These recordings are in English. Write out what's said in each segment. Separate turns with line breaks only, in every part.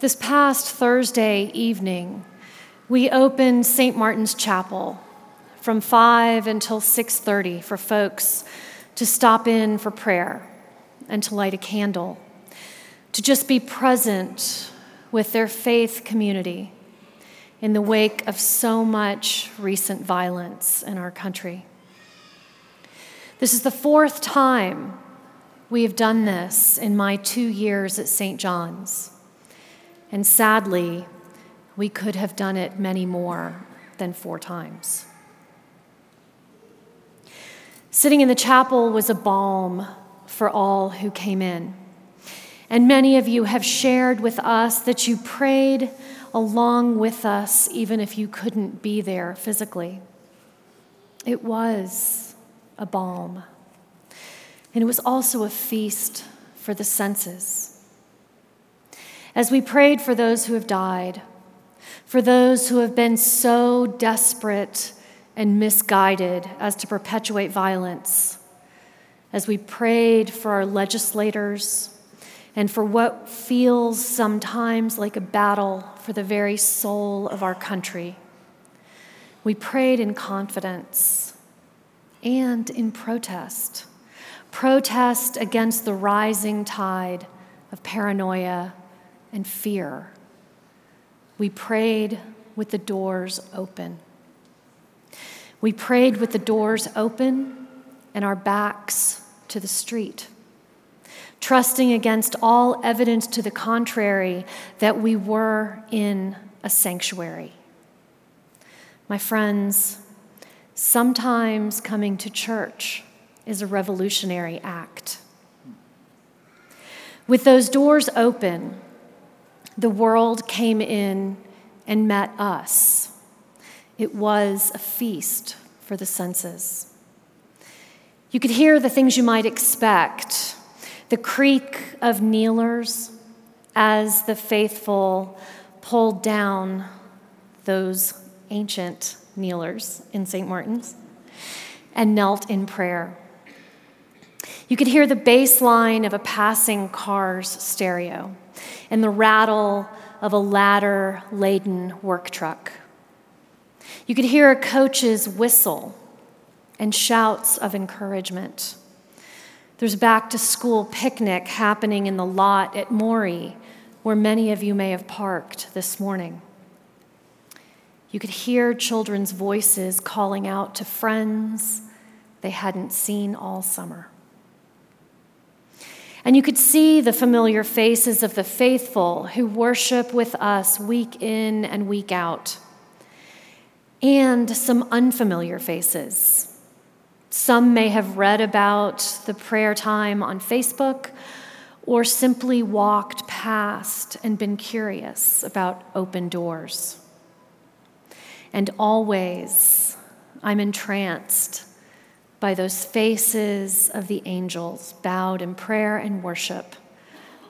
This past Thursday evening, we opened St. Martin's Chapel from 5 until 6:30 for folks to stop in for prayer and to light a candle, to just be present with their faith community in the wake of so much recent violence in our country. This is the fourth time we have done this in my two years at St. John's. And sadly, we could have done it many more than four times. Sitting in the chapel was a balm for all who came in. And many of you have shared with us that you prayed along with us, even if you couldn't be there physically. It was a balm. And it was also a feast for the senses. As we prayed for those who have died, for those who have been so desperate and misguided as to perpetuate violence, as we prayed for our legislators and for what feels sometimes like a battle for the very soul of our country, we prayed in confidence and in protest. Protest against the rising tide of paranoia and fear. We prayed with the doors open. We prayed with the doors open and our backs to the street, trusting against all evidence to the contrary that we were in a sanctuary. My friends, sometimes coming to church is a revolutionary act. With those doors open, the world came in and met us. It was a feast for the senses. You could hear the things you might expect the creak of kneelers as the faithful pulled down those ancient kneelers in St. Martin's and knelt in prayer. You could hear the bass line of a passing car's stereo and the rattle of a ladder laden work truck. You could hear a coach's whistle and shouts of encouragement. There's back to school picnic happening in the lot at Morey, where many of you may have parked this morning. You could hear children's voices calling out to friends they hadn't seen all summer. And you could see the familiar faces of the faithful who worship with us week in and week out, and some unfamiliar faces. Some may have read about the prayer time on Facebook or simply walked past and been curious about open doors. And always, I'm entranced by those faces of the angels bowed in prayer and worship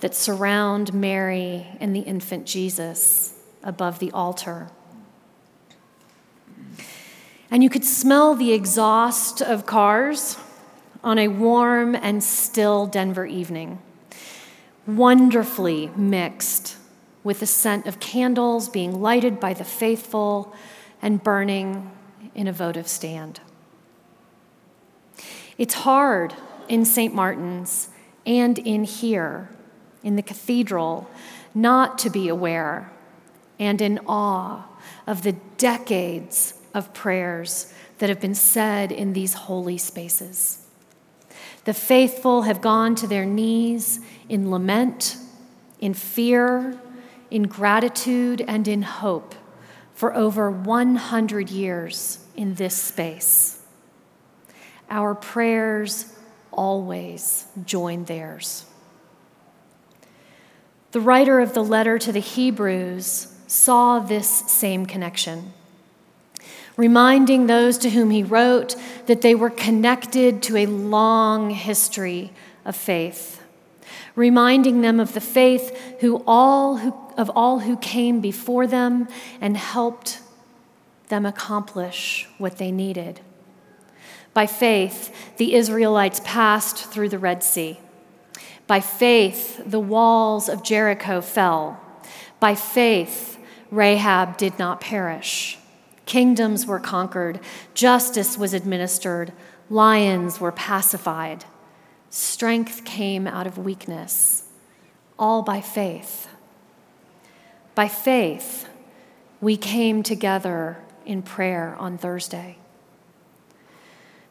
that surround Mary and the infant Jesus above the altar. And you could smell the exhaust of cars on a warm and still Denver evening, wonderfully mixed with the scent of candles being lighted by the faithful and burning in a votive stand. It's hard in St. Martin's and in here, in the cathedral, not to be aware and in awe of the decades of prayers that have been said in these holy spaces. The faithful have gone to their knees in lament, in fear, in gratitude, and in hope for over 100 years in this space. Our prayers always join theirs. The writer of the letter to the Hebrews saw this same connection, reminding those to whom he wrote that they were connected to a long history of faith, reminding them of the faith who all who, of all who came before them and helped them accomplish what they needed. By faith, the Israelites passed through the Red Sea. By faith, the walls of Jericho fell, By faith, Rahab did not perish. Kingdoms were conquered, justice was administered, lions were pacified. Strength came out of weakness, all by faith. By faith, we came together in prayer on Thursday.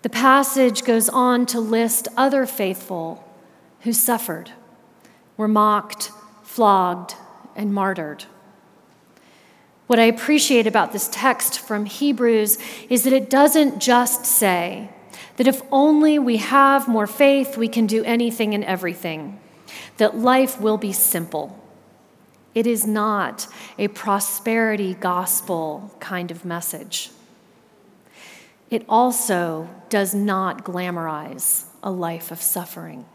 The passage goes on to list other faithful who suffered, were mocked, flogged, and martyred. What I appreciate about this text from Hebrews is that it doesn't just say that if only we have more faith, we can do anything and everything, that life will be simple. It is not a prosperity gospel kind of message. It also does not glamorize a life of suffering.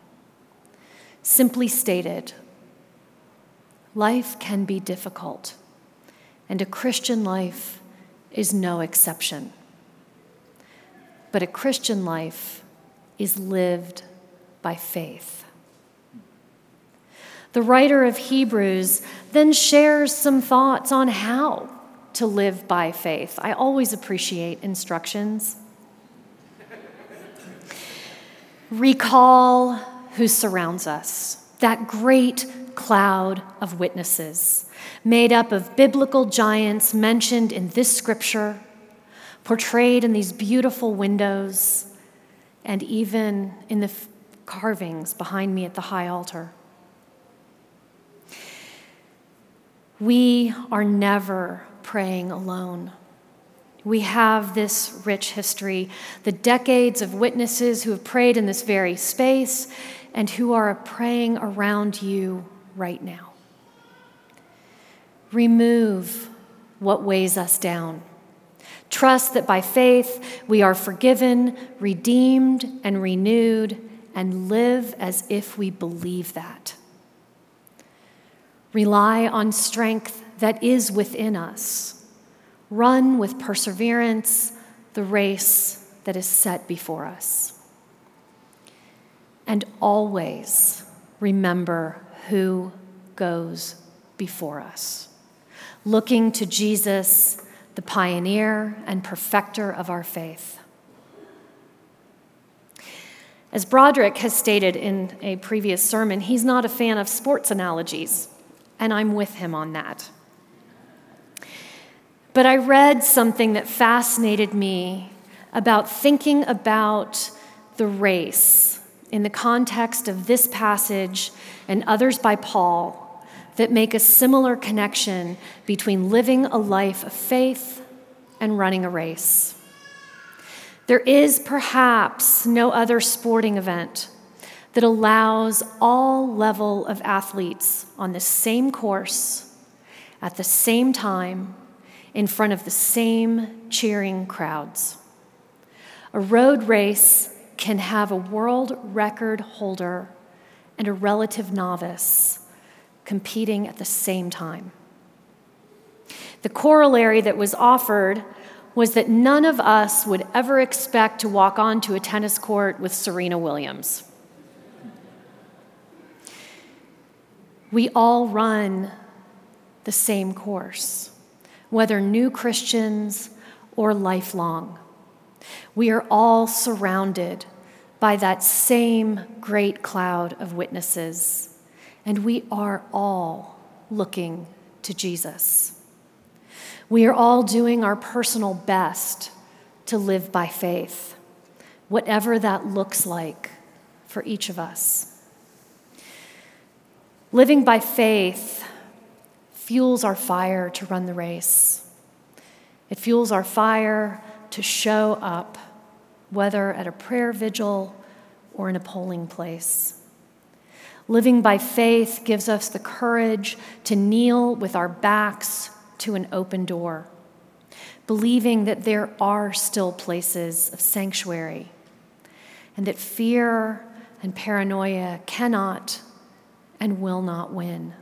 Simply stated, life can be difficult, and a Christian life is no exception. But a Christian life is lived by faith. The writer of Hebrews then shares some thoughts on how to live by faith. I always appreciate instructions. Recall who surrounds us, that great cloud of witnesses, made up of biblical giants mentioned in this scripture, portrayed in these beautiful windows, and even in the carvings behind me at the high altar. We are never praying alone. We have this rich history, the decades of witnesses who have prayed in this very space and who are praying around you right now. Remove what weighs us down. Trust that by faith we are forgiven, redeemed, and renewed, and live as if we believe that. Rely on strength that is within us. Run with perseverance the race that is set before us. And always remember who goes before us. Looking to Jesus, the pioneer and perfecter of our faith. As Broderick has stated in a previous sermon, he's not a fan of sports analogies and I'm with him on that. But I read something that fascinated me about thinking about the race in the context of this passage and others by Paul that make a similar connection between living a life of faith and running a race. There is perhaps no other sporting event that allows all level of athletes on the same course at the same time in front of the same cheering crowds. A road race can have a world record holder and a relative novice competing at the same time. The corollary that was offered was that none of us would ever expect to walk onto a tennis court with Serena Williams. We all run the same course, whether new Christians or lifelong. We are all surrounded by that same great cloud of witnesses, and we are all looking to Jesus. We are all doing our personal best to live by faith, whatever that looks like for each of us. Living by faith fuels our fire to run the race. It fuels our fire to show up, whether at a prayer vigil or in a polling place. Living by faith gives us the courage to kneel with our backs to an open door, believing that there are still places of sanctuary and that fear and paranoia cannot and will not win.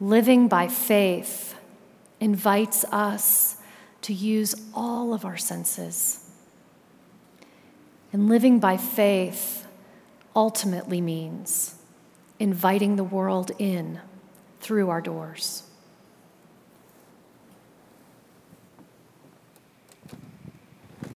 Living by faith invites us to use all of our senses. And living by faith ultimately means inviting the world in through our doors.